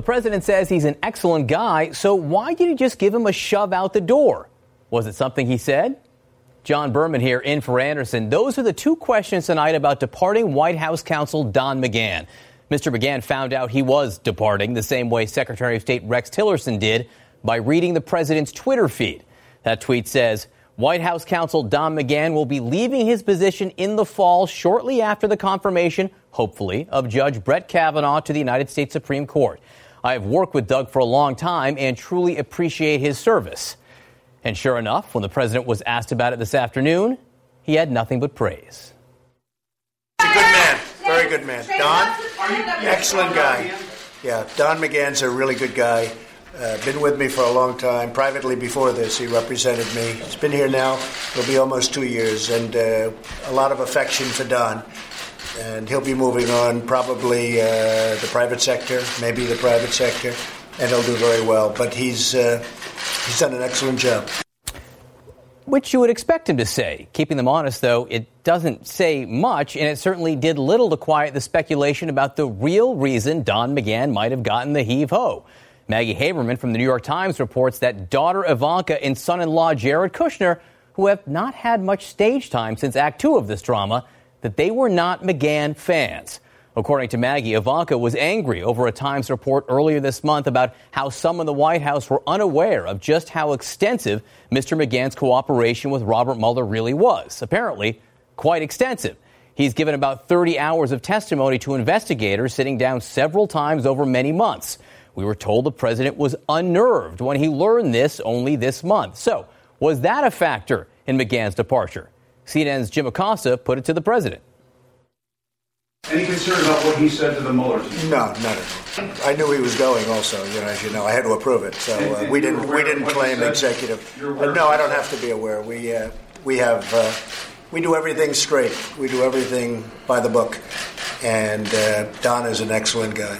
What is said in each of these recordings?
The president says he's an excellent guy, so why did he just give him a shove out the door? Was it something he said? John Berman here in for Anderson. Those are the two questions tonight about departing White House counsel Don McGahn. Mr. McGahn found out he was departing the same way Secretary of State Rex Tillerson did by reading the president's Twitter feed. That tweet says White House counsel Don McGahn will be leaving his position in the fall shortly after the confirmation, hopefully, of Judge Brett Kavanaugh to the United States Supreme Court. I have worked with Doug for a long time and truly appreciate his service. And sure enough, when the president was asked about it this afternoon, he had nothing but praise. He's a good man, very good man. Don, excellent guy. Yeah, Don McGahn's a really good guy. Uh, been with me for a long time. Privately, before this, he represented me. He's been here now. It'll be almost two years, and uh, a lot of affection for Don. And he'll be moving on, probably uh, the private sector, maybe the private sector, and he'll do very well. But he's uh, he's done an excellent job. Which you would expect him to say. Keeping them honest, though, it doesn't say much, and it certainly did little to quiet the speculation about the real reason Don McGahn might have gotten the heave ho. Maggie Haberman from the New York Times reports that daughter Ivanka and son in law Jared Kushner, who have not had much stage time since Act Two of this drama, that they were not McGahn fans. According to Maggie, Ivanka was angry over a Times report earlier this month about how some in the White House were unaware of just how extensive Mr. McGahn's cooperation with Robert Mueller really was. Apparently, quite extensive. He's given about 30 hours of testimony to investigators, sitting down several times over many months. We were told the president was unnerved when he learned this only this month. So, was that a factor in McGahn's departure? CNN's Jim Acosta put it to the president. Any concern about what he said to the Mueller? No, not at all. I knew he was going. Also, you know, as you know, I had to approve it, so uh, we didn't we didn't claim executive. Uh, no, I don't have to be aware. We uh, we have uh, we do everything straight. We do everything by the book, and uh, Don is an excellent guy.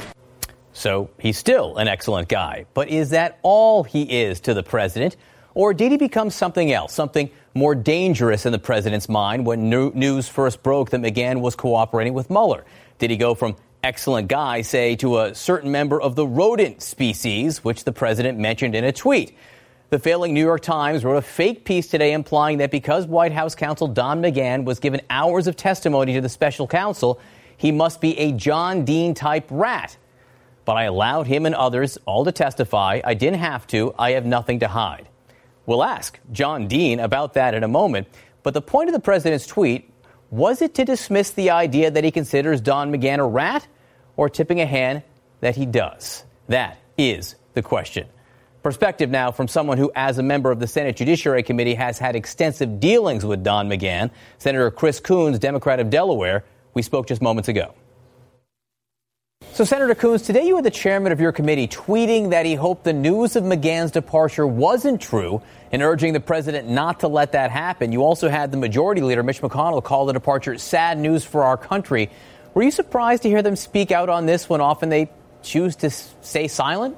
So he's still an excellent guy. But is that all he is to the president? Or did he become something else, something more dangerous in the president's mind when news first broke that McGahn was cooperating with Mueller? Did he go from excellent guy, say, to a certain member of the rodent species, which the president mentioned in a tweet? The failing New York Times wrote a fake piece today implying that because White House counsel Don McGahn was given hours of testimony to the special counsel, he must be a John Dean type rat. But I allowed him and others all to testify. I didn't have to. I have nothing to hide. We'll ask John Dean about that in a moment. But the point of the president's tweet was it to dismiss the idea that he considers Don McGahn a rat or tipping a hand that he does? That is the question. Perspective now from someone who, as a member of the Senate Judiciary Committee, has had extensive dealings with Don McGahn, Senator Chris Coons, Democrat of Delaware. We spoke just moments ago. So, Senator Coons, today you had the chairman of your committee tweeting that he hoped the news of McGahn's departure wasn't true and urging the president not to let that happen. You also had the majority leader, Mitch McConnell, call the departure sad news for our country. Were you surprised to hear them speak out on this when often they choose to stay silent?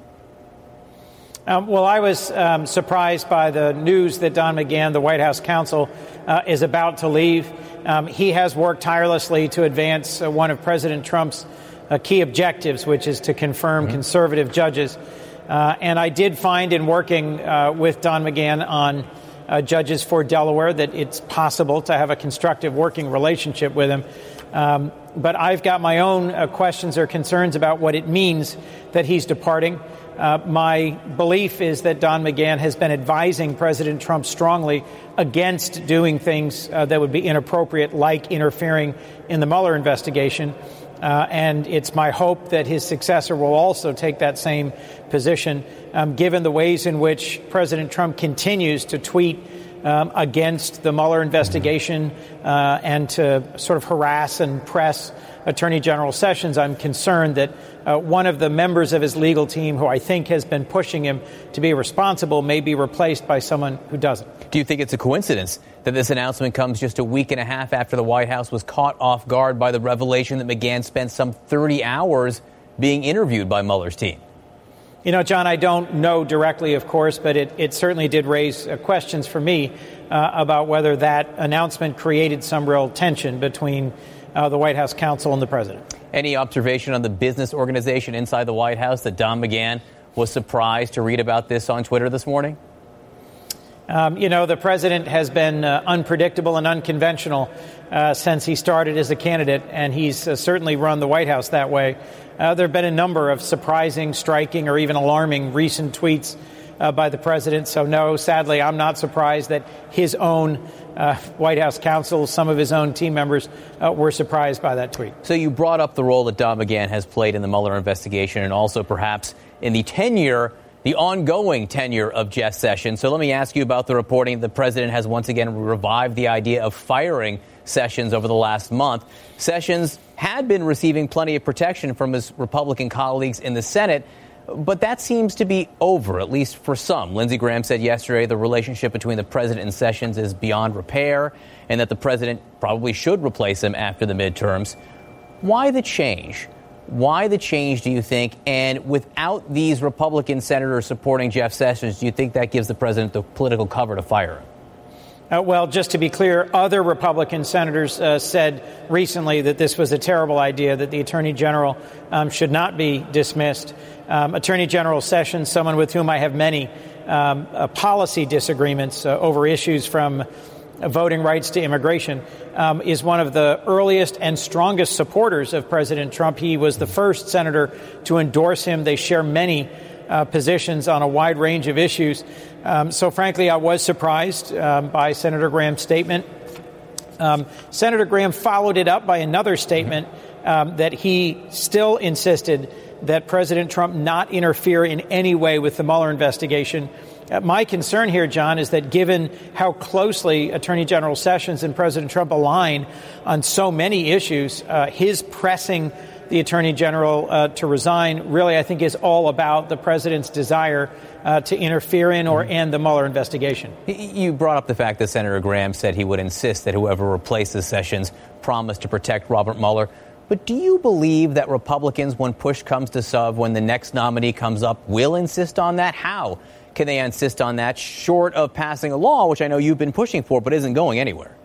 Um, well, I was um, surprised by the news that Don McGahn, the White House counsel, uh, is about to leave. Um, he has worked tirelessly to advance uh, one of President Trump's key objectives, which is to confirm mm-hmm. conservative judges. Uh, and I did find in working uh, with Don McGahn on uh, judges for Delaware that it's possible to have a constructive working relationship with him. Um, but I've got my own uh, questions or concerns about what it means that he's departing. Uh, my belief is that Don McGahn has been advising President Trump strongly against doing things uh, that would be inappropriate, like interfering in the Mueller investigation. Uh, and it's my hope that his successor will also take that same position, um, given the ways in which President Trump continues to tweet um, against the Mueller investigation uh, and to sort of harass and press Attorney General Sessions. I'm concerned that uh, one of the members of his legal team, who I think has been pushing him to be responsible, may be replaced by someone who doesn't. Do you think it's a coincidence that this announcement comes just a week and a half after the White House was caught off guard by the revelation that McGahn spent some 30 hours being interviewed by Mueller's team? You know, John, I don't know directly, of course, but it, it certainly did raise uh, questions for me uh, about whether that announcement created some real tension between uh, the White House counsel and the president. Any observation on the business organization inside the White House that Don McGahn was surprised to read about this on Twitter this morning? Um, you know, the president has been uh, unpredictable and unconventional uh, since he started as a candidate, and he's uh, certainly run the White House that way. Uh, there have been a number of surprising, striking, or even alarming recent tweets uh, by the president. So, no, sadly, I'm not surprised that his own uh, White House counsel, some of his own team members uh, were surprised by that tweet. So, you brought up the role that Don McGahn has played in the Mueller investigation and also perhaps in the tenure. The ongoing tenure of Jeff Sessions. So let me ask you about the reporting. The president has once again revived the idea of firing Sessions over the last month. Sessions had been receiving plenty of protection from his Republican colleagues in the Senate, but that seems to be over, at least for some. Lindsey Graham said yesterday the relationship between the president and Sessions is beyond repair and that the president probably should replace him after the midterms. Why the change? Why the change, do you think? And without these Republican senators supporting Jeff Sessions, do you think that gives the president the political cover to fire him? Uh, well, just to be clear, other Republican senators uh, said recently that this was a terrible idea, that the Attorney General um, should not be dismissed. Um, Attorney General Sessions, someone with whom I have many um, uh, policy disagreements uh, over issues from voting rights to immigration, um, is one of the earliest and strongest supporters of President Trump. He was the first senator to endorse him. They share many uh, positions on a wide range of issues. Um, so, frankly, I was surprised um, by Senator Graham's statement. Um, Senator Graham followed it up by another statement um, that he still insisted that President Trump not interfere in any way with the Mueller investigation. Uh, my concern here, John, is that given how closely Attorney General Sessions and President Trump align on so many issues, uh, his pressing the Attorney General uh, to resign really, I think, is all about the President's desire uh, to interfere in or end the Mueller investigation. You brought up the fact that Senator Graham said he would insist that whoever replaces Sessions promise to protect Robert Mueller. But do you believe that Republicans, when push comes to shove, when the next nominee comes up, will insist on that? How can they insist on that short of passing a law, which I know you've been pushing for but isn't going anywhere?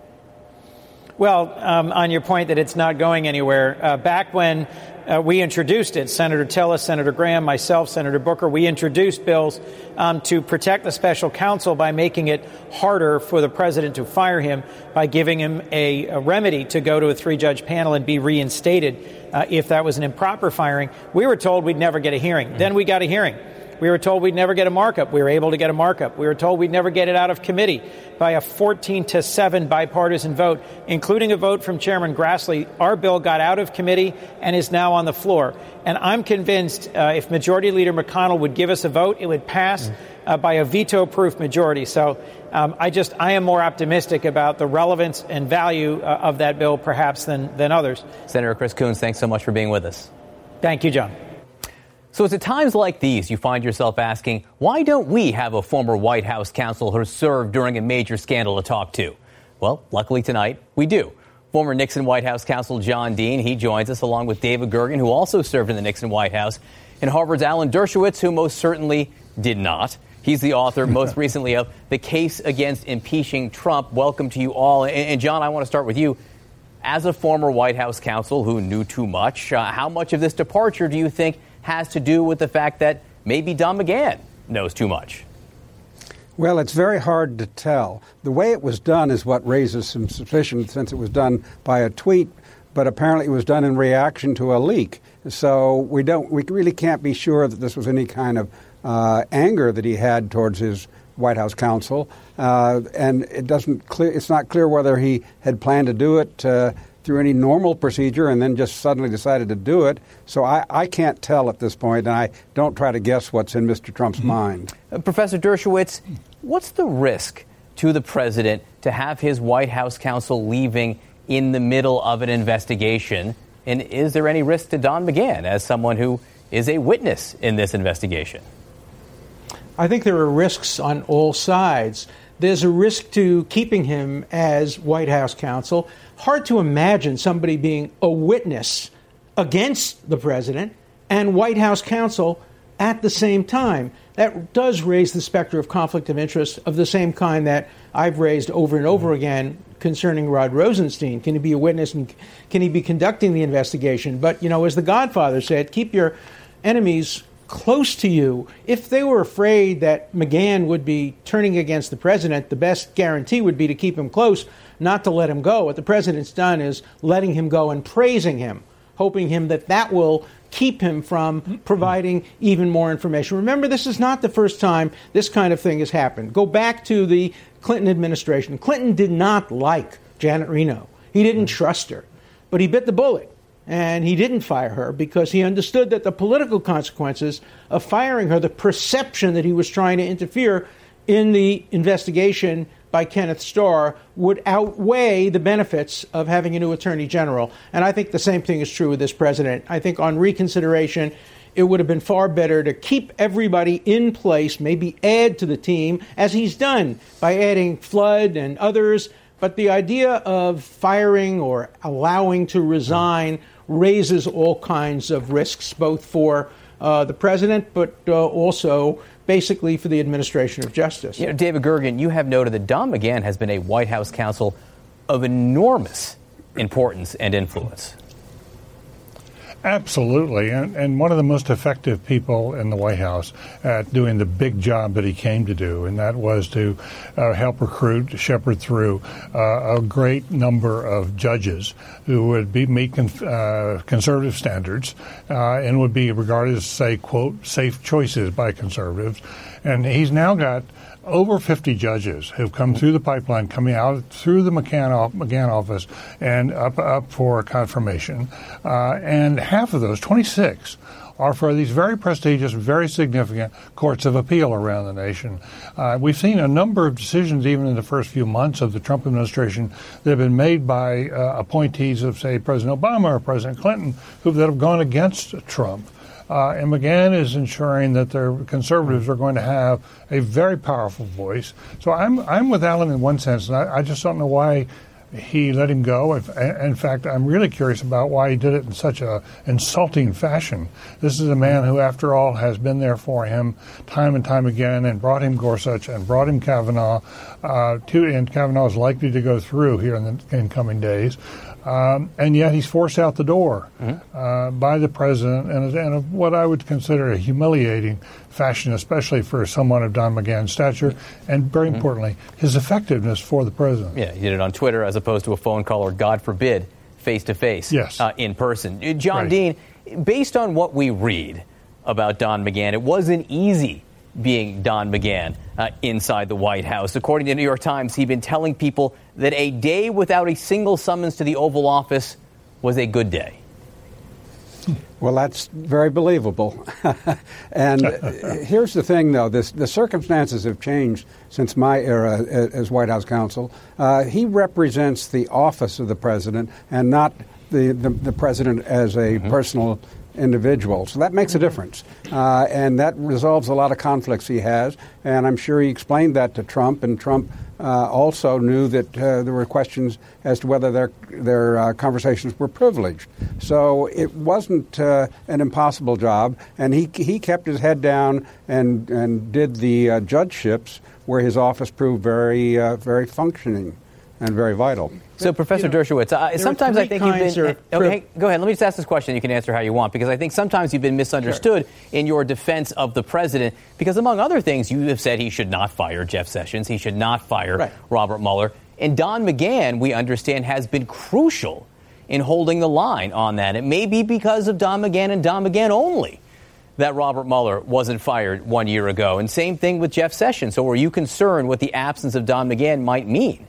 Well, um, on your point that it's not going anywhere, uh, back when uh, we introduced it, Senator Tillis, Senator Graham, myself, Senator Booker, we introduced bills um, to protect the special counsel by making it harder for the president to fire him by giving him a, a remedy to go to a three judge panel and be reinstated uh, if that was an improper firing. We were told we'd never get a hearing. Mm-hmm. Then we got a hearing. We were told we'd never get a markup. We were able to get a markup. We were told we'd never get it out of committee by a 14 to 7 bipartisan vote, including a vote from Chairman Grassley. Our bill got out of committee and is now on the floor. And I'm convinced uh, if Majority Leader McConnell would give us a vote, it would pass uh, by a veto proof majority. So um, I just, I am more optimistic about the relevance and value uh, of that bill perhaps than, than others. Senator Chris Coons, thanks so much for being with us. Thank you, John. So it's at times like these you find yourself asking, why don't we have a former White House counsel who served during a major scandal to talk to? Well, luckily tonight we do. Former Nixon White House counsel John Dean, he joins us along with David Gergen, who also served in the Nixon White House, and Harvard's Alan Dershowitz, who most certainly did not. He's the author, most recently, of The Case Against Impeaching Trump. Welcome to you all. And, John, I want to start with you. As a former White House counsel who knew too much, uh, how much of this departure do you think has to do with the fact that maybe Don McGahn knows too much? Well, it's very hard to tell. The way it was done is what raises some suspicion since it was done by a tweet but apparently it was done in reaction to a leak. So we don't, we really can't be sure that this was any kind of uh, anger that he had towards his White House counsel, uh, and it doesn't clear. It's not clear whether he had planned to do it uh, through any normal procedure and then just suddenly decided to do it. So I, I can't tell at this point, and I don't try to guess what's in Mr. Trump's mm-hmm. mind. Uh, Professor Dershowitz, what's the risk to the president to have his White House counsel leaving in the middle of an investigation? And is there any risk to Don McGahn as someone who is a witness in this investigation? I think there are risks on all sides. There's a risk to keeping him as White House counsel. Hard to imagine somebody being a witness against the president and White House counsel at the same time. That does raise the specter of conflict of interest of the same kind that I've raised over and over mm-hmm. again concerning Rod Rosenstein. Can he be a witness and can he be conducting the investigation? But, you know, as the Godfather said, keep your enemies close to you. If they were afraid that McGahn would be turning against the president, the best guarantee would be to keep him close, not to let him go. What the president's done is letting him go and praising him, hoping him that that will keep him from providing even more information. Remember, this is not the first time this kind of thing has happened. Go back to the Clinton administration. Clinton did not like Janet Reno. He didn't trust her, but he bit the bullet and he didn't fire her because he understood that the political consequences of firing her, the perception that he was trying to interfere in the investigation by Kenneth Starr, would outweigh the benefits of having a new attorney general. And I think the same thing is true with this president. I think on reconsideration, it would have been far better to keep everybody in place, maybe add to the team, as he's done by adding Flood and others. But the idea of firing or allowing to resign raises all kinds of risks, both for uh, the president, but uh, also basically for the administration of justice. You know, David Gergen, you have noted that Don McGahn has been a White House counsel of enormous importance and influence. Absolutely. And, and one of the most effective people in the White House at doing the big job that he came to do, and that was to uh, help recruit, shepherd through uh, a great number of judges who would be, meet uh, conservative standards uh, and would be regarded as, say, quote, safe choices by conservatives. And he's now got over 50 judges who've come through the pipeline, coming out through the McGahn, McGahn office and up, up for confirmation. Uh, and half of those, 26, are for these very prestigious, very significant courts of appeal around the nation. Uh, we've seen a number of decisions, even in the first few months of the Trump administration, that have been made by uh, appointees of, say, President Obama or President Clinton, who that have gone against Trump. Uh, and McGahn is ensuring that the conservatives are going to have a very powerful voice. So I'm I'm with Alan in one sense, and I, I just don't know why he let him go. In fact, I'm really curious about why he did it in such a insulting fashion. This is a man who, after all, has been there for him time and time again, and brought him Gorsuch and brought him Kavanaugh. Uh, to, and Kavanaugh is likely to go through here in the in coming days. Um, and yet he's forced out the door mm-hmm. uh, by the president in, in a, what I would consider a humiliating fashion, especially for someone of Don McGahn's stature, and very mm-hmm. importantly, his effectiveness for the president. Yeah, he did it on Twitter as opposed to a phone call or, God forbid, face to face. Yes, uh, in person. Uh, John right. Dean, based on what we read about Don McGahn, it wasn't easy being Don McGahn uh, inside the White House. According to the New York Times, he'd been telling people that a day without a single summons to the Oval Office was a good day. Well, that's very believable. and here's the thing, though this, the circumstances have changed since my era as White House counsel. Uh, he represents the office of the president and not the, the, the president as a mm-hmm. personal individual. So that makes a difference. Uh, and that resolves a lot of conflicts he has. And I'm sure he explained that to Trump, and Trump uh, also knew that uh, there were questions as to whether their, their uh, conversations were privileged. So it wasn't uh, an impossible job, and he, he kept his head down and, and did the uh, judgeships where his office proved very, very functioning and very vital. So, Professor you know, Dershowitz, uh, sometimes I think you've been. Uh, okay, go ahead. Let me just ask this question. You can answer how you want, because I think sometimes you've been misunderstood sure. in your defense of the president. Because among other things, you have said he should not fire Jeff Sessions, he should not fire right. Robert Mueller, and Don McGahn, we understand, has been crucial in holding the line on that. It may be because of Don McGahn and Don McGahn only that Robert Mueller wasn't fired one year ago. And same thing with Jeff Sessions. So, are you concerned what the absence of Don McGahn might mean?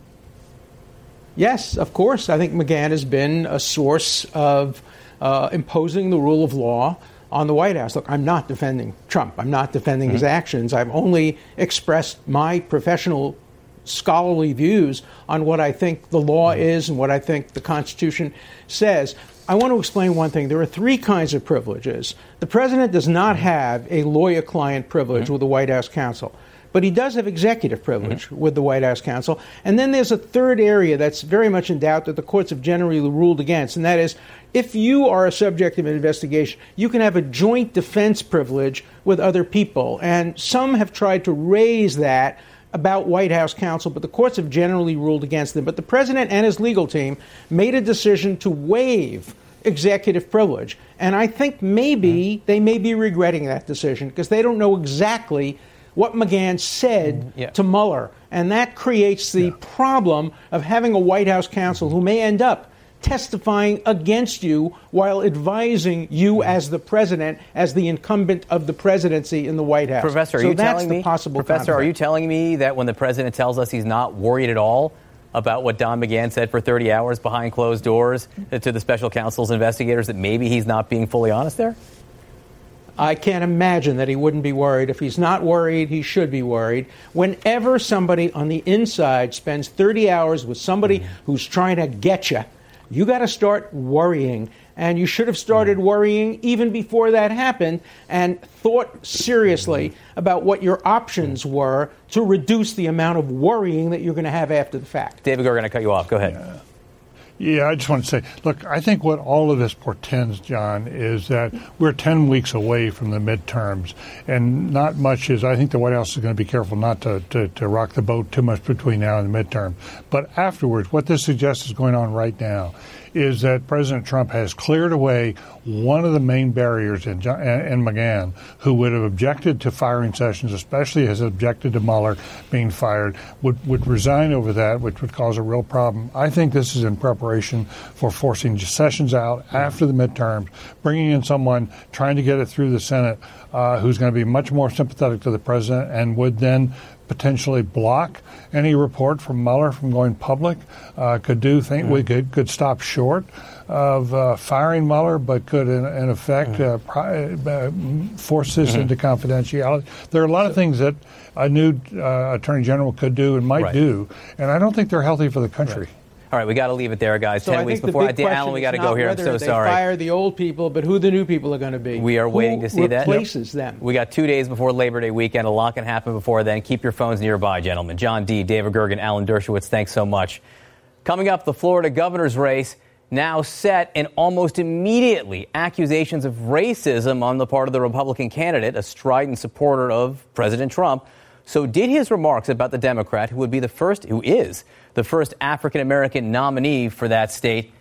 Yes, of course. I think McGahn has been a source of uh, imposing the rule of law on the White House. Look, I'm not defending Trump. I'm not defending mm-hmm. his actions. I've only expressed my professional scholarly views on what I think the law mm-hmm. is and what I think the Constitution says. I want to explain one thing. There are three kinds of privileges. The president does not mm-hmm. have a lawyer client privilege mm-hmm. with the White House counsel. But he does have executive privilege mm-hmm. with the White House counsel. And then there's a third area that's very much in doubt that the courts have generally ruled against, and that is if you are a subject of an investigation, you can have a joint defense privilege with other people. And some have tried to raise that about White House counsel, but the courts have generally ruled against them. But the president and his legal team made a decision to waive executive privilege. And I think maybe mm-hmm. they may be regretting that decision because they don't know exactly what McGahn said mm, yeah. to Mueller. And that creates the yeah. problem of having a White House counsel who may end up testifying against you while advising you as the president, as the incumbent of the presidency in the White House. Professor, are so you telling me, possible Professor, conflict. are you telling me that when the president tells us he's not worried at all about what Don McGahn said for 30 hours behind closed doors to the special counsel's investigators that maybe he's not being fully honest there? I can't imagine that he wouldn't be worried. If he's not worried, he should be worried. Whenever somebody on the inside spends 30 hours with somebody mm-hmm. who's trying to get you, you got to start worrying. And you should have started mm-hmm. worrying even before that happened and thought seriously mm-hmm. about what your options were to reduce the amount of worrying that you're going to have after the fact. David, we're going to cut you off. Go ahead. Yeah. Yeah, I just want to say, look, I think what all of this portends, John, is that we're 10 weeks away from the midterms, and not much is, I think the White House is going to be careful not to, to, to rock the boat too much between now and the midterm. But afterwards, what this suggests is going on right now is that President Trump has cleared away one of the main barriers in, in McGahn, who would have objected to firing Sessions, especially has objected to Mueller being fired, would, would resign over that, which would cause a real problem. I think this is in preparation for forcing Sessions out after the midterms, bringing in someone trying to get it through the Senate uh, who's going to be much more sympathetic to the president and would then potentially block any report from Mueller from going public. Uh, could do think mm-hmm. we could could stop short of uh, firing Mueller, but could in, in effect uh, pri- uh, force this mm-hmm. into confidentiality. There are a lot of things that a new uh, attorney general could do and might right. do, and I don't think they're healthy for the country. Right. All right, we got to leave it there, guys. So Ten weeks before Alan, we got to go here. I'm so they sorry. Fire the old people, but who the new people are going to be? We are who waiting to see that. Replaces them. We got two days before Labor Day weekend. A lot can happen before then. Keep your phones nearby, gentlemen. John D. David Gergen, Alan Dershowitz. Thanks so much. Coming up, the Florida governor's race now set, and almost immediately accusations of racism on the part of the Republican candidate, a strident supporter of President Trump. So, did his remarks about the Democrat, who would be the first, who is the first African American nominee for that state,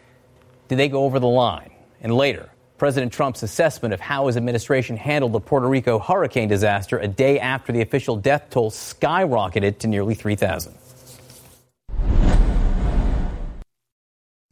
did they go over the line? And later, President Trump's assessment of how his administration handled the Puerto Rico hurricane disaster a day after the official death toll skyrocketed to nearly 3,000.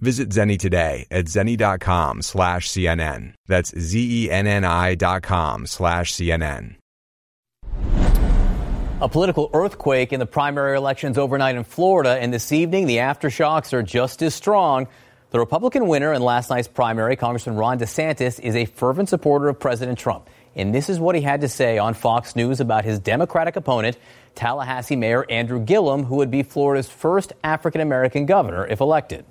Visit Zenni today at zenni.com slash CNN. That's Z-E-N-N-I dot com slash CNN. A political earthquake in the primary elections overnight in Florida, and this evening the aftershocks are just as strong. The Republican winner in last night's primary, Congressman Ron DeSantis, is a fervent supporter of President Trump. And this is what he had to say on Fox News about his Democratic opponent, Tallahassee Mayor Andrew Gillum, who would be Florida's first African American governor if elected.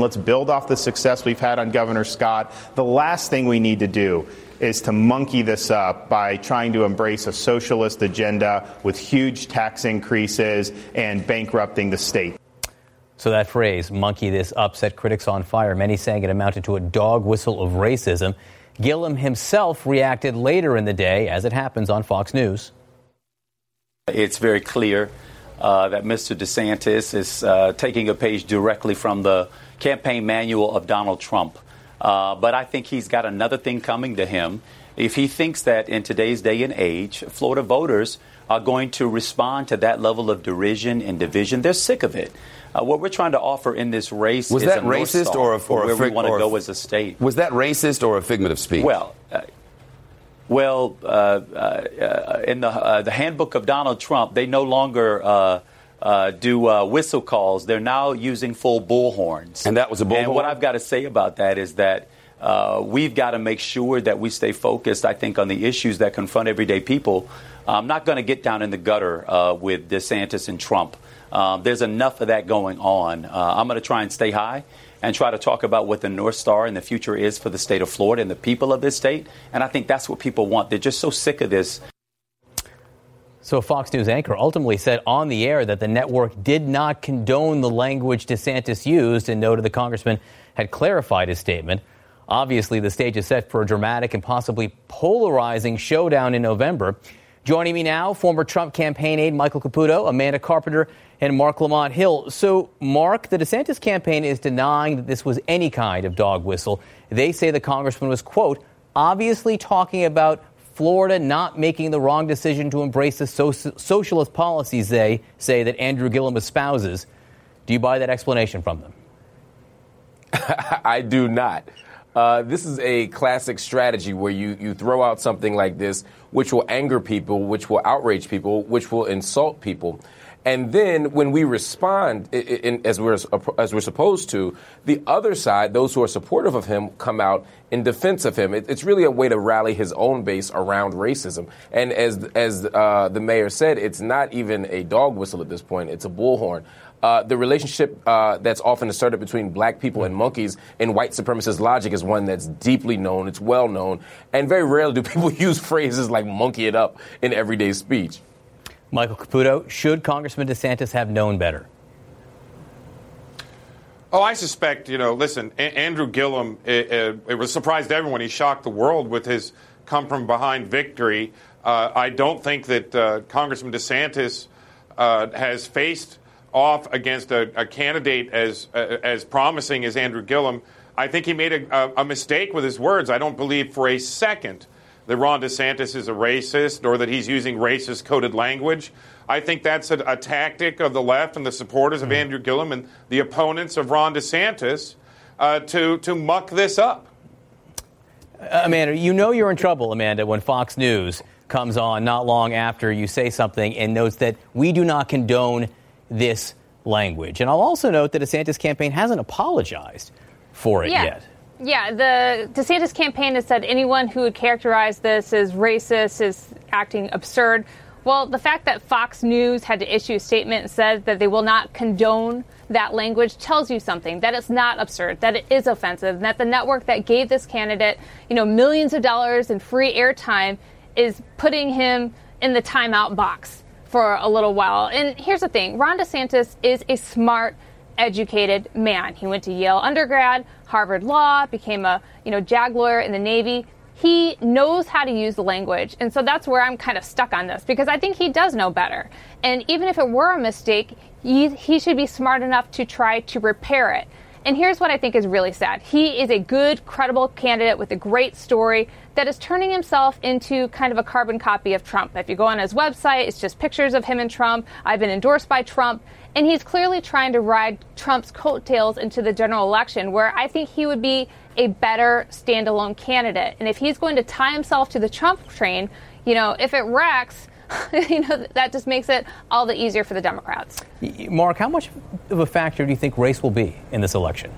Let's build off the success we've had on Governor Scott. The last thing we need to do is to monkey this up by trying to embrace a socialist agenda with huge tax increases and bankrupting the state. So that phrase, monkey this up, set critics on fire, many saying it amounted to a dog whistle of racism. Gillum himself reacted later in the day, as it happens on Fox News. It's very clear uh, that Mr. DeSantis is uh, taking a page directly from the campaign manual of Donald Trump. Uh, but I think he's got another thing coming to him. If he thinks that in today's day and age, Florida voters are going to respond to that level of derision and division, they're sick of it. Uh, what we're trying to offer in this race was is that a racist or, a, or where a fig- we want to go as a state. Was that racist or a figment of speech? Well, uh, well, uh, uh, in the uh, the handbook of Donald Trump, they no longer. Uh, uh, do whistle calls. They're now using full bullhorns. And that was a bullhorn? And what I've got to say about that is that we've got to make sure that we stay focused, I think, on the issues that confront everyday people. I'm not going to get down in the gutter with DeSantis and Trump. Um, there's enough of that going on. Uh, I'm going to try and stay high and try to talk about what the North Star and the future is for the state of Florida and the people of this state. And I think that's what people want. They're just so sick of this. So, Fox News anchor ultimately said on the air that the network did not condone the language DeSantis used and noted the congressman had clarified his statement. Obviously, the stage is set for a dramatic and possibly polarizing showdown in November. Joining me now, former Trump campaign aide Michael Caputo, Amanda Carpenter, and Marc Lamont Hill. So, Marc, the DeSantis campaign is denying that this was any kind of dog whistle. They say the congressman was, quote, obviously talking about Florida not making the wrong decision to embrace the so- socialist policies they say that Andrew Gillum espouses. Do you buy that explanation from them? I do not. Uh, this is a classic strategy where you, you throw out something like this, which will anger people, which will outrage people, which will insult people. And then when we respond in, in, as we're as we're supposed to, the other side, those who are supportive of him, come out in defense of him. It, it's really a way to rally his own base around racism. And as as uh, the mayor said, it's not even a dog whistle at this point; it's a bullhorn. Uh, the relationship uh, that's often asserted between black people and monkeys in white supremacist logic is one that's deeply known, it's well known, and very rarely do people use phrases like monkey it up in everyday speech. Michael Caputo, should Congressman DeSantis have known better? Oh, I suspect, you know, listen, a- Andrew Gillum, it, it, it, was surprised everyone. He shocked the world with his come from behind victory. Uh, I don't think that uh, Congressman DeSantis uh, has faced off against a, a candidate as, uh, as promising as Andrew Gillum. I think he made a, a mistake with his words. I don't believe for a second that Ron DeSantis is a racist or that he's using racist coded language. I think that's a, a tactic of the left and the supporters of mm. Andrew Gillum and the opponents of Ron DeSantis uh, to, to muck this up. Uh, Amanda, you know you're in trouble, Amanda, when Fox News comes on not long after you say something and notes that we do not condone this language. And I'll also note that DeSantis campaign hasn't apologized for it yeah. yet. Yeah, the DeSantis campaign has said anyone who would characterize this as racist is acting absurd. Well, the fact that Fox News had to issue a statement and said that they will not condone that language tells you something that it's not absurd, that it is offensive, and that the network that gave this candidate, you know, millions of dollars in free airtime is putting him in the timeout box for a little while. And here's the thing Ron DeSantis is a smart, educated man. He went to Yale undergrad, Harvard Law, became a you know JAG lawyer in the Navy. He knows how to use the language, and so that's where I'm kind of stuck on this because I think he does know better. And even if it were a mistake, he, he should be smart enough to try to repair it. And here's what I think is really sad. He is a good, credible candidate with a great story that is turning himself into kind of a carbon copy of Trump. If you go on his website, it's just pictures of him and Trump. I've been endorsed by Trump. And he's clearly trying to ride Trump's coattails into the general election, where I think he would be a better standalone candidate. And if he's going to tie himself to the Trump train, you know, if it wrecks, you know, that just makes it all the easier for the Democrats. Marc, how much of a factor do you think race will be in this election?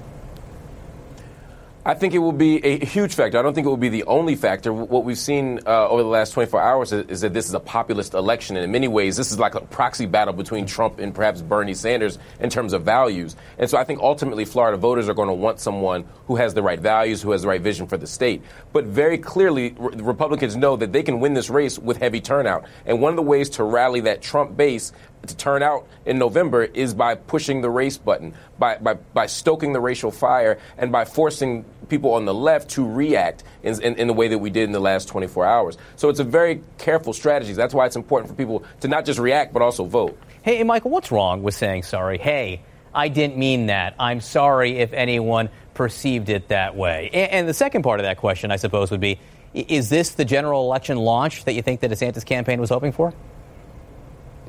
I think it will be a huge factor. I don't think it will be the only factor. What we've seen uh, over the last 24 hours is, is, that this is a populist election. And in many ways, this is like a proxy battle between Trump and perhaps Bernie Sanders in terms of values. And so I think ultimately Florida voters are going to want someone who has the right values, who has the right vision for the state. But very clearly, re- Republicans know that they can win this race with heavy turnout. And one of the ways to rally that Trump base to turn out in November is by pushing the race button, by, by, by stoking the racial fire, and by forcing people on the left to react in, in, in, the way that we did in the last 24 hours. So it's a very careful strategy. That's why it's important for people to not just react, but also vote. Hey, Michael, what's wrong with saying sorry? Hey, I didn't mean that. I'm sorry if anyone perceived it that way. And, and the second part of that question, I suppose, would be is this the general election launch that you think the DeSantis campaign was hoping for?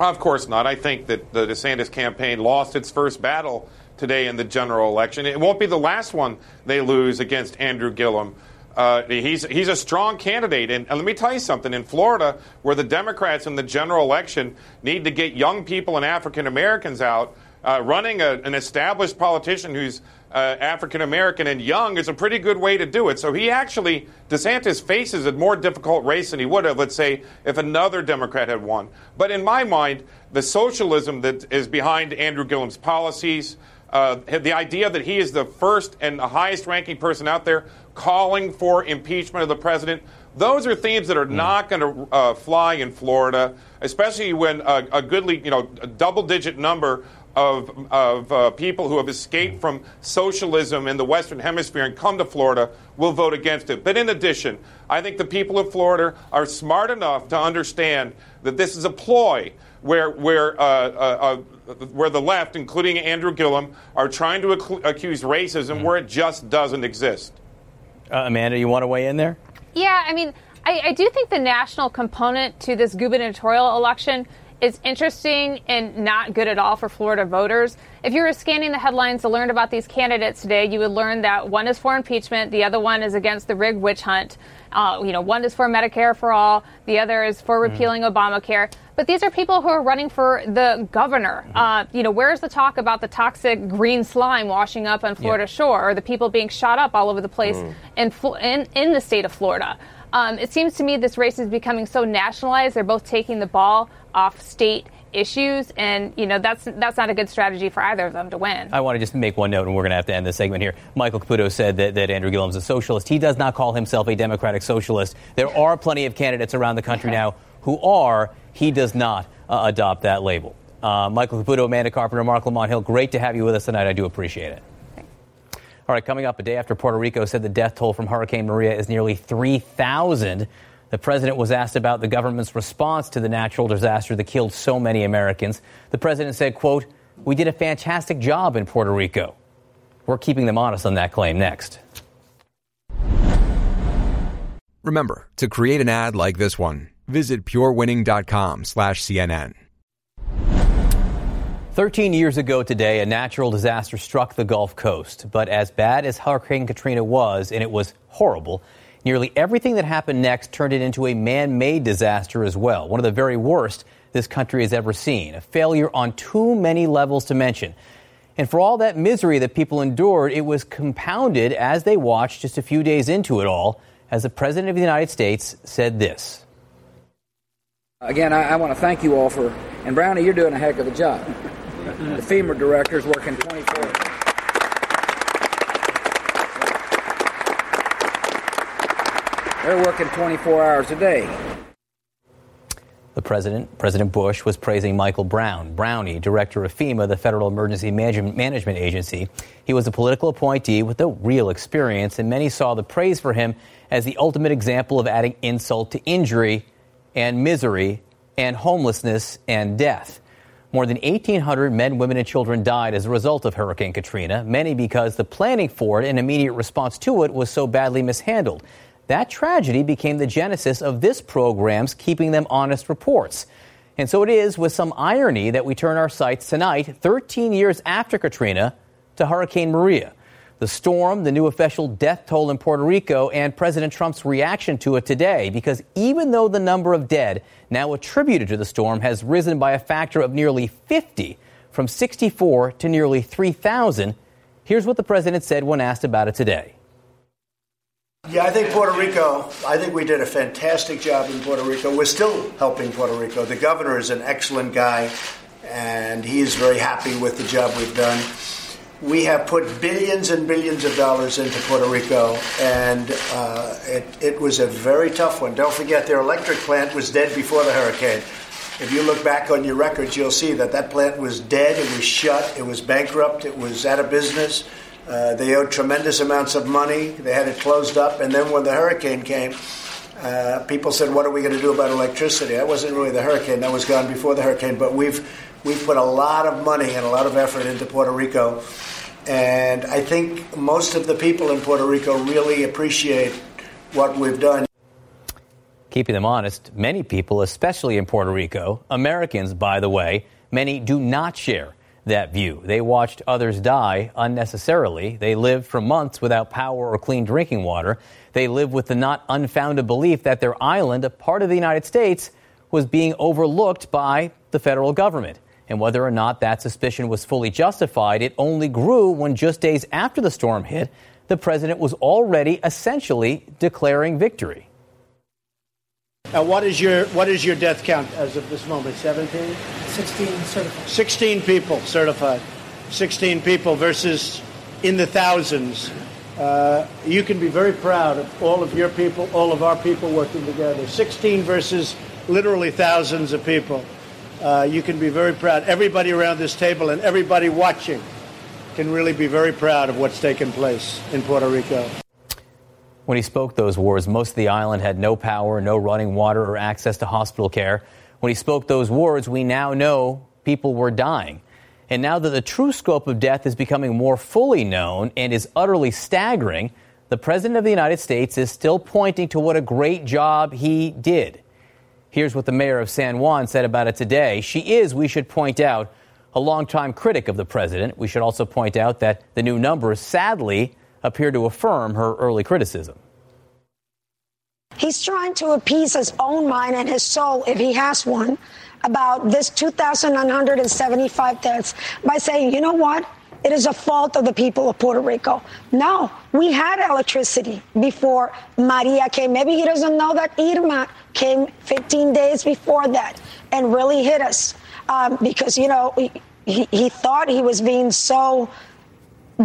Of course not. I think that the DeSantis campaign lost its first battle today in the general election. It won't be the last one they lose against Andrew Gillum. Uh, he's he's a strong candidate, and, and, let me tell you something. In Florida, where the Democrats in the general election need to get young people and African Americans out, uh, running a, an established politician who's uh, African American and young is a pretty good way to do it. So he actually, DeSantis faces a more difficult race than he would have, let's say, if another Democrat had won. But in my mind, the socialism that is behind Andrew Gillum's policies, uh, the idea that he is the first and the highest ranking person out there calling for impeachment of the president, those are themes that are mm. not going to uh, fly in Florida, especially when a, a goodly, you know, double digit number of, of uh, people who have escaped from socialism in the Western Hemisphere and come to Florida will vote against it. But in addition, I think the people of Florida are smart enough to understand that this is a ploy where, where, uh, uh, uh where the left, including Andrew Gillum, are trying to ac- accuse racism mm. where it just doesn't exist. Uh, Amanda, you want to weigh in there? Yeah, I mean, I, I do think the national component to this gubernatorial election is interesting and not good at all for Florida voters. If you were scanning the headlines to learn about these candidates today, you would learn that one is for impeachment, the other one is against the rigged witch hunt. Uh, you know, one is for Medicare for all, the other is for mm-hmm. repealing mm. Obamacare. But these are people who are running for the governor. Mm-hmm. Uh, you know, where's the talk about the toxic green slime washing up on Florida yeah. shore, or the people being shot up all over the place mm. in, in in the state of Florida? Um, it seems to me this race is becoming so nationalized. They're both taking the ball off state issues, and you know that's that's not a good strategy for either of them to win. I want to just make one note, and we're going to have to end this segment here. Michael Caputo said that, that Andrew Gillum's a socialist. He does not call himself a democratic socialist. There are plenty of candidates around the country now who are. He does not uh, adopt that label. Uh, Michael Caputo, Amanda Carpenter, Marc Lamont Hill, great to have you with us tonight. I do appreciate it. All right, coming up a day after Puerto Rico said the death toll from Hurricane Maria is nearly 3,000. The president was asked about the government's response to the natural disaster that killed so many Americans. The president said, quote, "We did a fantastic job in Puerto Rico." We're keeping them honest on that claim next. Remember, to create an ad like this one, visit purewinning.com slash CNN. 13 years ago today, a natural disaster struck the Gulf Coast. But as bad as Hurricane Katrina was, and it was horrible, Nearly everything that happened next turned it into a man made disaster as well, one of the very worst this country has ever seen. A failure on too many levels to mention. And for all that misery that people endured, it was compounded as they watched just a few days into it all, as the President of the United States said this. Again, I, I want to thank you all for, and Brownie, you're doing a heck of a job. The FEMA directors working 24 They're working 24 hours a day. The president, President Bush, was praising Michael Brown, Brownie, director of FEMA, the Federal Emergency Management Agency. He was a political appointee with no real experience, and many saw the praise for him as the ultimate example of adding insult to injury and misery and homelessness and death. More than 1,800 men, women, and children died as a result of Hurricane Katrina, many because the planning for it and immediate response to it was so badly mishandled. That tragedy became the genesis of this program's Keeping Them Honest reports. And so it is with some irony that we turn our sights tonight, 13 years after Katrina, to Hurricane Maria. The storm, the new official death toll in Puerto Rico, and President Trump's reaction to it today, because even though the number of dead now attributed to the storm has risen by a factor of nearly 50, from 64 to nearly 3,000, here's what the president said when asked about it today. Yeah, I think Puerto Rico, I think we did a fantastic job in Puerto Rico. We're still helping Puerto Rico. The governor is an excellent guy, and he is very happy with the job we've done. We have put billions and billions of dollars into Puerto Rico, and uh, it, it was a very tough one. Don't forget, their electric plant was dead before the hurricane. if you look back on your records, you'll see that that plant was dead, it was shut, it was bankrupt, it was out of business. Uh, they owed tremendous amounts of money. They had it closed up. And then when the hurricane came, uh, people said, "What are we going to do about electricity?" That wasn't really the hurricane; that was gone before the hurricane. But we've we've put a lot of money and a lot of effort into Puerto Rico, and I think most of the people in Puerto Rico really appreciate what we've done. Keeping them honest, many people, especially in Puerto Rico, Americans, by the way, many do not share that view. They watched others die unnecessarily. They lived for months without power or clean drinking water. They lived with the not unfounded belief that their island, a part of the United States, was being overlooked by the federal government. And whether or not that suspicion was fully justified, it only grew when just days after the storm hit, the president was already essentially declaring victory. Now, what is your what is your death count as of this moment? 17? 16 certified. 16 people certified. 16 people versus in the thousands. Uh, you can be very proud of all of your people, all of our people working together. 16 versus literally thousands of people. Uh, you can be very proud. Everybody around this table and everybody watching can really be very proud of what's taken place in Puerto Rico. When he spoke those words, most of the island had no power, no running water, or access to hospital care. When he spoke those words, we now know people were dying. And now that the true scope of death is becoming more fully known and is utterly staggering, the President of the United States is still pointing to what a great job he did. Here's what the mayor of San Juan said about it today. She is, we should point out, a longtime critic of the president. We should also point out that the new numbers sadly appear to affirm her early criticism. He's trying to appease his own mind and his soul, if he has one, about this 2,975 deaths by saying, you know what? It is a fault of the people of Puerto Rico. No, we had electricity before Maria came. Maybe he doesn't know that Irma came 15 days before that and really hit us um, because, you know, he, he thought he was being so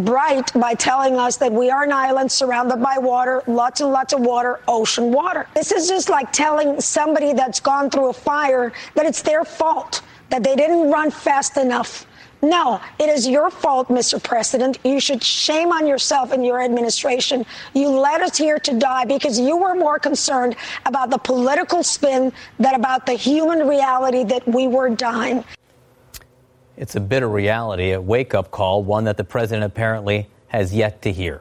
bright by telling us that we are an island surrounded by water, lots and lots of water, ocean water. This is just like telling somebody that's gone through a fire that it's their fault, that they didn't run fast enough. No, it is your fault, Mr. President. You should shame on yourself and your administration. You led us here to die because you were more concerned about the political spin than about the human reality that we were dying. It's a bitter reality, a wake up call, one that the president apparently has yet to hear.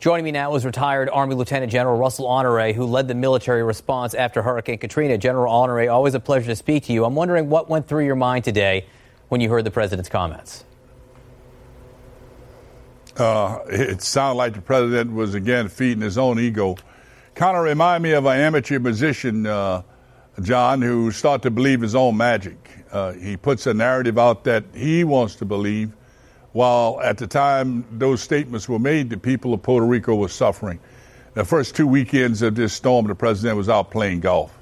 Joining me now is retired Army Lieutenant General Russell Honore, who led the military response after Hurricane Katrina. General Honore, always a pleasure to speak to you. I'm wondering what went through your mind today when you heard the president's comments. Uh, it sounded like the president was again feeding his own ego. Kind of remind me of an amateur musician, uh, John, who started to believe his own magic. Uh, he puts a narrative out that he wants to believe, while at the time those statements were made, the people of Puerto Rico were suffering. The first two weekends of this storm, the president was out playing golf.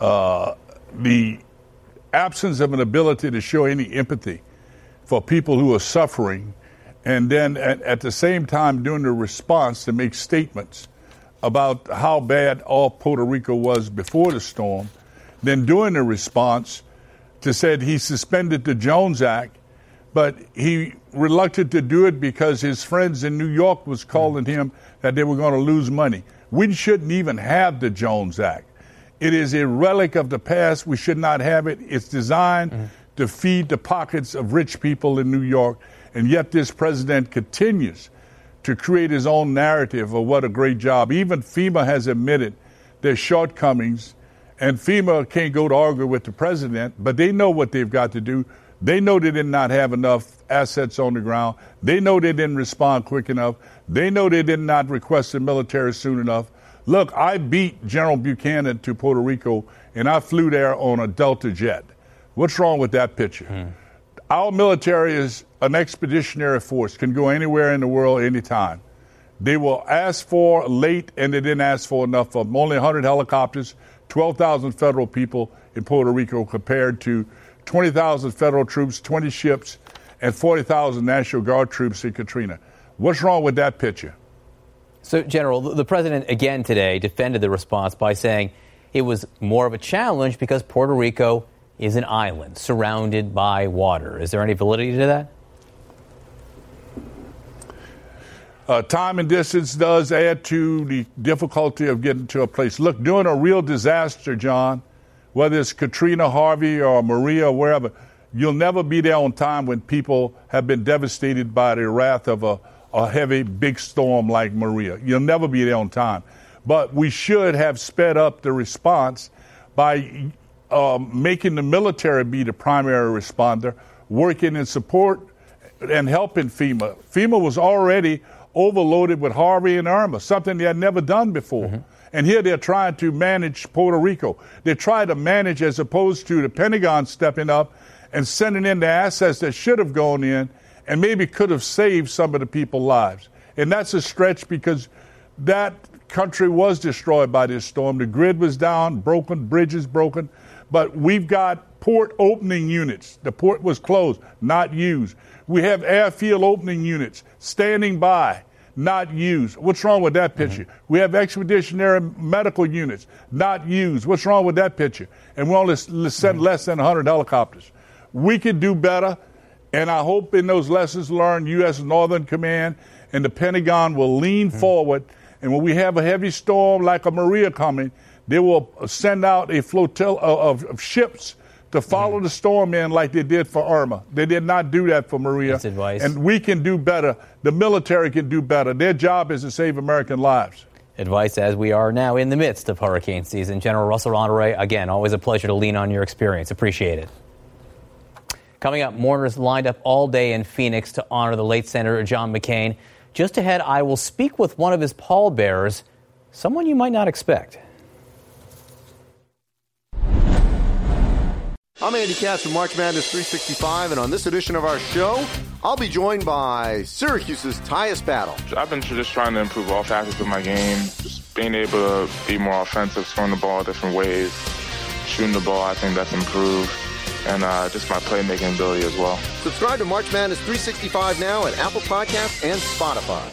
Uh, the absence of an ability to show any empathy for people who are suffering, and then at, at the same time doing the response to make statements about how bad all Puerto Rico was before the storm, then doing the response to said he suspended the Jones Act, but he reluctant to do it because his friends in New York was calling him that they were going to lose money. We shouldn't even have the Jones Act. It is a relic of the past. We should not have it. It's designed mm-hmm. to feed the pockets of rich people in New York, and yet this president continues to create his own narrative of what a great job. Even FEMA has admitted their shortcomings and FEMA can't go to argue with the president, but they know what they've got to do. They know they did not have enough assets on the ground. They know they didn't respond quick enough. They know they did not request the military soon enough. Look, I beat General Buchanan to Puerto Rico, and I flew there on a Delta jet. What's wrong with that picture? Hmm. Our military is an expeditionary force, can go anywhere in the world anytime. They will ask for late, and they didn't ask for enough of them. Only 100 helicopters, 12,000 federal people in Puerto Rico compared to 20,000 federal troops, 20 ships, and 40,000 National Guard troops in Katrina. What's wrong with that picture? So, General, the president again today defended the response by saying it was more of a challenge because Puerto Rico is an island surrounded by water. Is there any validity to that? Uh, time and distance does add to the difficulty of getting to a place. Look, during a real disaster, John, whether it's Katrina, Harvey, or Maria, or wherever, you'll never be there on time when people have been devastated by the wrath of a, a heavy, big storm like Maria. You'll never be there on time. But we should have sped up the response by um, making the military be the primary responder, working in support and helping FEMA. FEMA was already overloaded with Harvey and Irma, something they had never done before. Mm-hmm. And here they're trying to manage Puerto Rico. They try to manage as opposed to the Pentagon stepping up and sending in the assets that should have gone in and maybe could have saved some of the people's lives. And that's a stretch because that country was destroyed by this storm. The grid was down, broken, bridges broken. But we've got port opening units. The port was closed, not used. We have airfield opening units standing by, not used. What's wrong with that picture? Mm-hmm. We have expeditionary medical units, not used. What's wrong with that picture? And we only send mm-hmm. less than 100 helicopters. We could do better, and I hope in those lessons learned, U.S. Northern Command and the Pentagon will lean mm-hmm. forward. And when we have a heavy storm like a Maria coming, they will send out a flotilla of, of ships to follow mm. the storm in like they did for Irma. They did not do that for Maria. That's advice. And we can do better. The military can do better. Their job is to save American lives. Advice as we are now in the midst of hurricane season. General Russell Honore, again, always a pleasure to lean on your experience. Appreciate it. Coming up, mourners lined up all day in Phoenix to honor the late Senator John McCain. Just ahead, I will speak with one of his pallbearers, someone you might not expect. I'm Andy Katz from March Madness 365, and on this edition of our show, I'll be joined by Syracuse's Tyus Battle. I've been just trying to improve all facets of my game, just being able to be more offensive, throwing the ball different ways, shooting the ball, I think that's improved, and uh, just my playmaking ability as well. Subscribe to March Madness 365 now at Apple Podcasts and Spotify.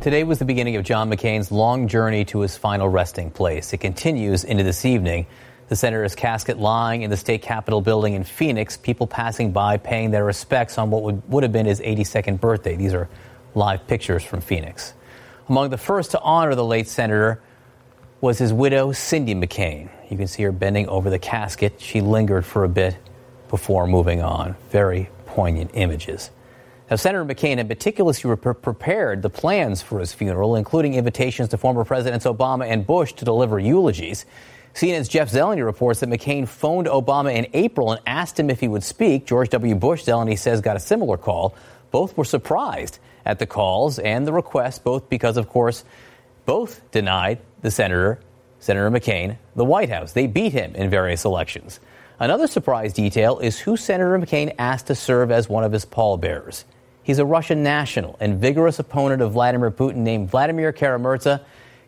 Today was the beginning of John McCain's long journey to his final resting place. It continues into this evening. The senator's casket lying in the state capitol building in Phoenix, people passing by paying their respects on what would, would have been his 82nd birthday. These are live pictures from Phoenix. Among the first to honor the late senator was his widow, Cindy McCain. You can see her bending over the casket. She lingered for a bit before moving on. Very poignant images. Now, Senator McCain had meticulously prepared the plans for his funeral, including invitations to former Presidents Obama and Bush to deliver eulogies. CNN's Jeff Zeleny reports that McCain phoned Obama in April and asked him if he would speak. George W. Bush, Zeleny says, got a similar call. Both were surprised at the calls and the request, both because, of course, both denied the senator, Senator McCain, the White House. They beat him in various elections. Another surprise detail is who Senator McCain asked to serve as one of his pallbearers. He's a Russian national and vigorous opponent of Vladimir Putin named Vladimir Kara-Murza.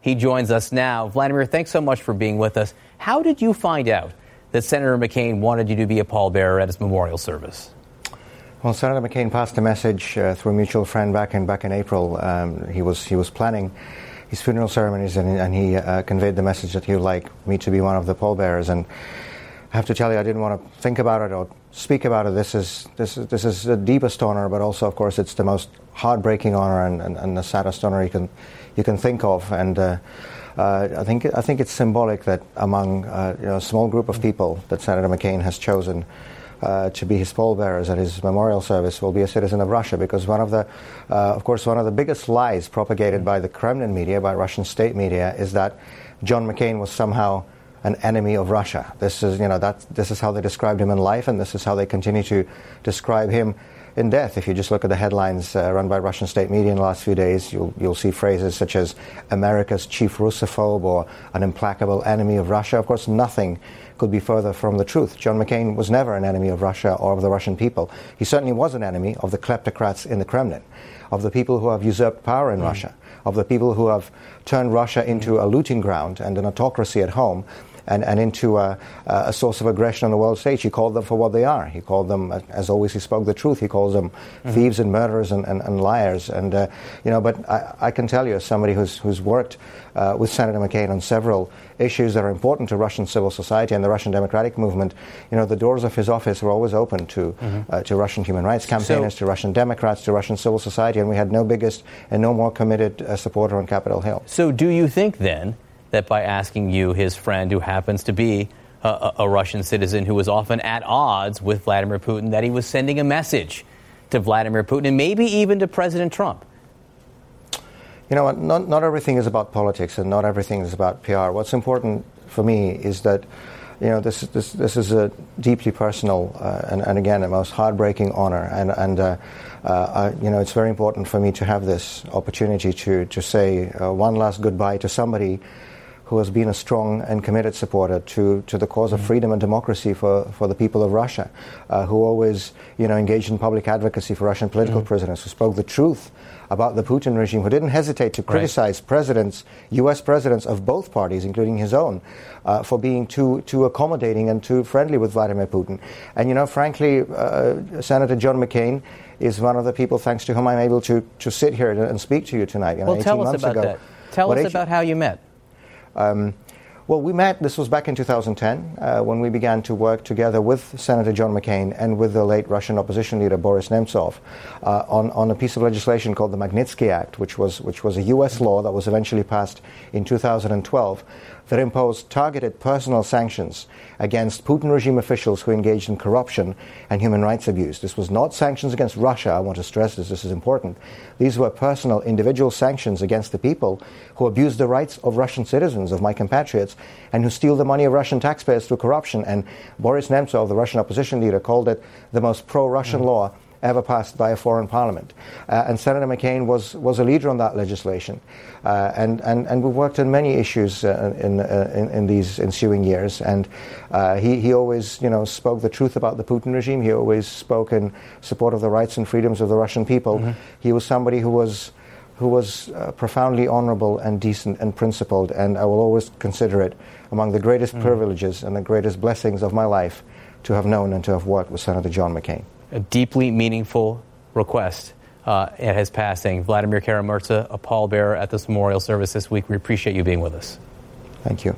He joins us now. Vladimir, thanks so much for being with us. How did you find out that Senator McCain wanted you to be a pallbearer at his memorial service? Well, Senator McCain passed a message uh, through a mutual friend back in back in April. Um, he was he was planning his funeral ceremonies, and, and he uh, conveyed the message that he would like me to be one of the pallbearers. And I have to tell you, I didn't want to think about it or speak about it. This is this is this is the deepest honor, but also, of course, it's the most heartbreaking honor and, and, and the saddest honor you can you can think of. And uh, uh, I think I think it's symbolic that among uh, you know, a small group of people that Senator McCain has chosen. Uh, to be his pallbearers at his memorial service will be a citizen of Russia because one of the, uh, of course, one of the biggest lies propagated by the Kremlin media, by Russian state media, is that John McCain was somehow an enemy of Russia. This is, you know, that this is how they described him in life, and this is how they continue to describe him in death. If you just look at the headlines uh, run by Russian state media in the last few days, you'll, you'll see phrases such as America's chief Russophobe or an implacable enemy of Russia. Of course, nothing could be further from the truth. John McCain was never an enemy of Russia or of the Russian people. He certainly was an enemy of the kleptocrats in the Kremlin, of the people who have usurped power in mm. Russia, of the people who have turned Russia into a looting ground and an autocracy at home and, and into a, a, source of aggression on the world stage. He called them for what they are. He called them, as always, he spoke the truth. He calls them mm-hmm. thieves and murderers and, and, and liars. And uh, you know, but I, I, can tell you, as somebody who's who's worked uh, with Senator McCain on several issues that are important to Russian civil society and the Russian democratic movement, you know, the doors of his office were always open to mm-hmm. uh, to Russian human rights campaigners, so, to Russian Democrats, to Russian civil society, and we had no biggest and no more committed uh, supporter on Capitol Hill. So, do you think then that by asking you, his friend, who happens to be a, a Russian citizen who was often at odds with Vladimir Putin, that he was sending a message to Vladimir Putin and maybe even to President Trump? You know what? Not, not everything is about politics and not everything is about PR. What's important for me is that, you know, this, this, this is a deeply personal uh, and, and, again, a most heartbreaking honor. And, and uh, uh, I, you know, it's very important for me to have this opportunity to, to say uh, one last goodbye to somebody who has been a strong and committed supporter to, to the cause of mm-hmm. freedom and democracy for, for the people of Russia, uh, who always you know, engaged in public advocacy for Russian political mm-hmm. prisoners, who spoke the truth about the Putin regime, who didn't hesitate to criticize right. presidents, U.S. presidents of both parties, including his own, uh, for being too, too accommodating and too friendly with Vladimir Putin. And, you know, frankly, uh, Senator John McCain is one of the people thanks to whom I'm able to, to sit here and speak to you tonight. You know, well, tell us about ago, that. Tell us about how you met. Um, well, we met, this was back in 2010, uh, when we began to work together with Senator John McCain and with the late Russian opposition leader Boris Nemtsov uh, on, on a piece of legislation called the Magnitsky Act, which was, which was a U.S. law that was eventually passed in 2012, that imposed targeted personal sanctions against Putin regime officials who engaged in corruption and human rights abuse. This was not sanctions against Russia. I want to stress this, this is important. These were personal, individual sanctions against the people who abuse the rights of Russian citizens, of my compatriots, and who steal the money of Russian taxpayers through corruption. And Boris Nemtsov, the Russian opposition leader, called it the most pro Russian mm. law ever passed by a foreign parliament. Uh, and Senator McCain was, was a leader on that legislation. Uh, and, and, and we worked on many issues uh, in, uh, in, in, these ensuing years. And uh, he, he always you know, spoke the truth about the Putin regime. He always spoke in support of the rights and freedoms of the Russian people. Mm-hmm. He was somebody who was who was uh, profoundly honorable and decent and principled, and I will always consider it among the greatest mm. privileges and the greatest blessings of my life to have known and to have worked with Senator John McCain a deeply meaningful request uh, at his passing. Vladimir Kara-Murza, a pallbearer at this memorial service this week. We appreciate you being with us. Thank you.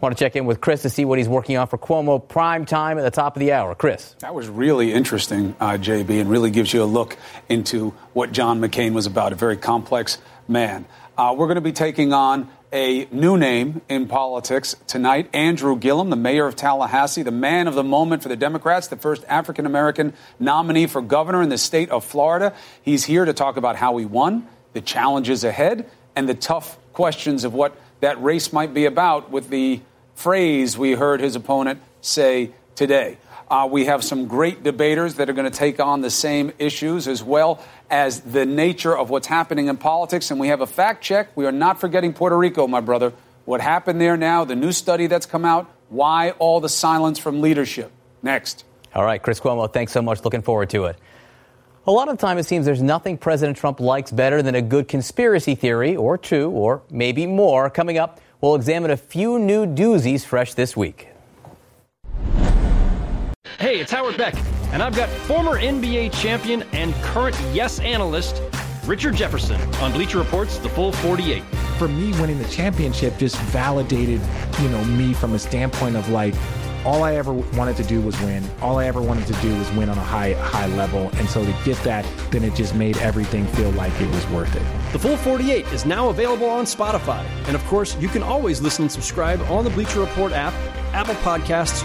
Want to check in with Chris to see what he's working on for Cuomo prime time at the top of the hour. Chris. That was really interesting, uh, JB, and really gives you a look into what John McCain was about, a very complex man. Uh, we're going to be taking on a new name in politics tonight Andrew Gillum, the mayor of Tallahassee, the man of the moment for the Democrats, the first African American nominee for governor in the state of Florida. He's here to talk about how he won, the challenges ahead, and the tough questions of what that race might be about with the phrase we heard his opponent say today. Uh, we have some great debaters that are going to take on the same issues as well as the nature of what's happening in politics. And we have a fact check. We are not forgetting Puerto Rico, my brother. What happened there now, the new study that's come out, why all the silence from leadership. Next. All right, Chris Cuomo, thanks so much. Looking forward to it. A lot of the time, it seems there's nothing President Trump likes better than a good conspiracy theory, or two, or maybe more. Coming up, we'll examine a few new doozies fresh this week. Hey, it's Howard Beck, and I've got former NBA champion and current Yes analyst Richard Jefferson on Bleacher Report's The Full 48. For me, winning the championship just validated, you know, me from a standpoint of like, all I ever wanted to do was win. All I ever wanted to do was win on a high high level. And so to get that, then it just made everything feel like it was worth it. The Full 48 is now available on Spotify. And of course, you can always listen and subscribe on the Bleacher Report app, Apple Podcasts,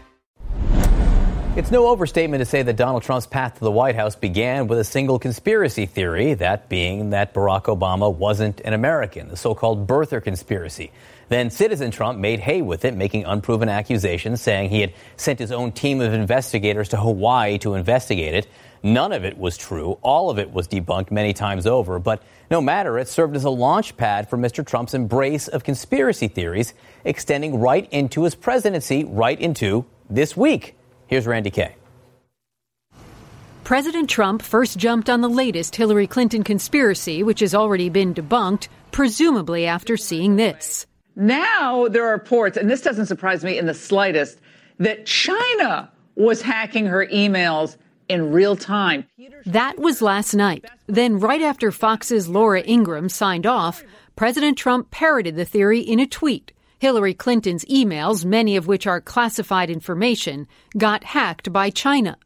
It's no overstatement to say that Donald Trump's path to the White House began with a single conspiracy theory, that being that Barack Obama wasn't an American, the so called birther conspiracy. Then Citizen Trump made hay with it, making unproven accusations, saying he had sent his own team of investigators to Hawaii to investigate it. None of it was true. All of it was debunked many times over. But no matter, it served as a launch pad for Mr. Trump's embrace of conspiracy theories, extending right into his presidency, right into this week. Here's Randi Kaye. President Trump first jumped on the latest Hillary Clinton conspiracy, which has already been debunked, presumably after seeing this. Now there are reports, and this doesn't surprise me in the slightest, that China was hacking her emails in real time. That was last night. Then, right after Fox's Laura Ingraham signed off, President Trump parroted the theory in a tweet. Hillary Clinton's emails, many of which are classified information, got hacked by China.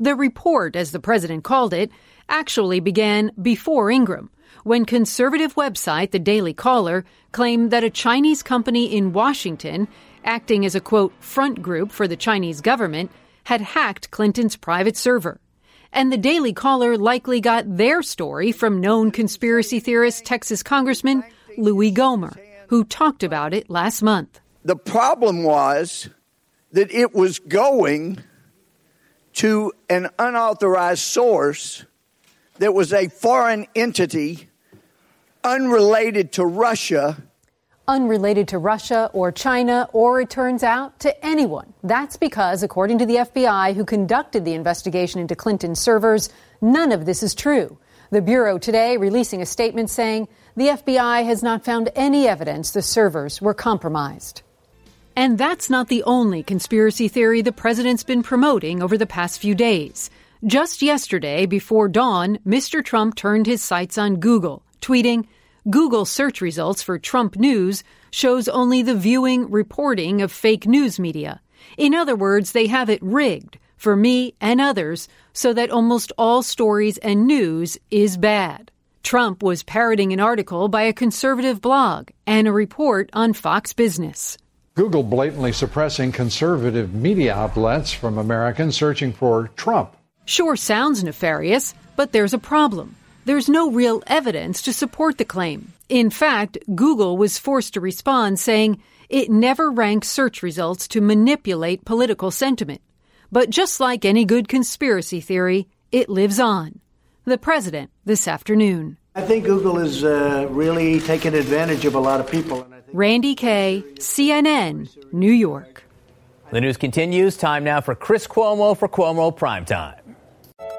The report, as the president called it, actually began before Ingraham, when conservative website The Daily Caller claimed that a Chinese company in Washington, acting as a quote front group for the Chinese government, had hacked Clinton's private server. And the Daily Caller likely got their story from known conspiracy theorist Texas Congressman Louie Gohmert, who talked about it last month. The problem was that it was going to an unauthorized source that was a foreign entity unrelated to Russia unrelated to Russia or China, or it turns out to anyone. That's because, according to the FBI, who conducted the investigation into Clinton's servers, none of this is true. The Bureau today releasing a statement saying the FBI has not found any evidence the servers were compromised. And that's not the only conspiracy theory the president's been promoting over the past few days. Just yesterday, before dawn, Mr. Trump turned his sights on Google, tweeting, Google search results for Trump news shows only the viewing, reporting of fake news media. In other words, they have it rigged for me and others so that almost all stories and news is bad. Trump was parroting an article by a conservative blog and a report on Fox Business. Google blatantly suppressing conservative media outlets from Americans searching for Trump. Sure sounds nefarious, but there's a problem. There's no real evidence to support the claim. In fact, Google was forced to respond saying it never ranks search results to manipulate political sentiment. But just like any good conspiracy theory, it lives on. The president this afternoon. I think Google is uh, really taking advantage of a lot of people. Randi Kaye, CNN, New York. The news continues. Time now for Chris Cuomo for Cuomo Primetime.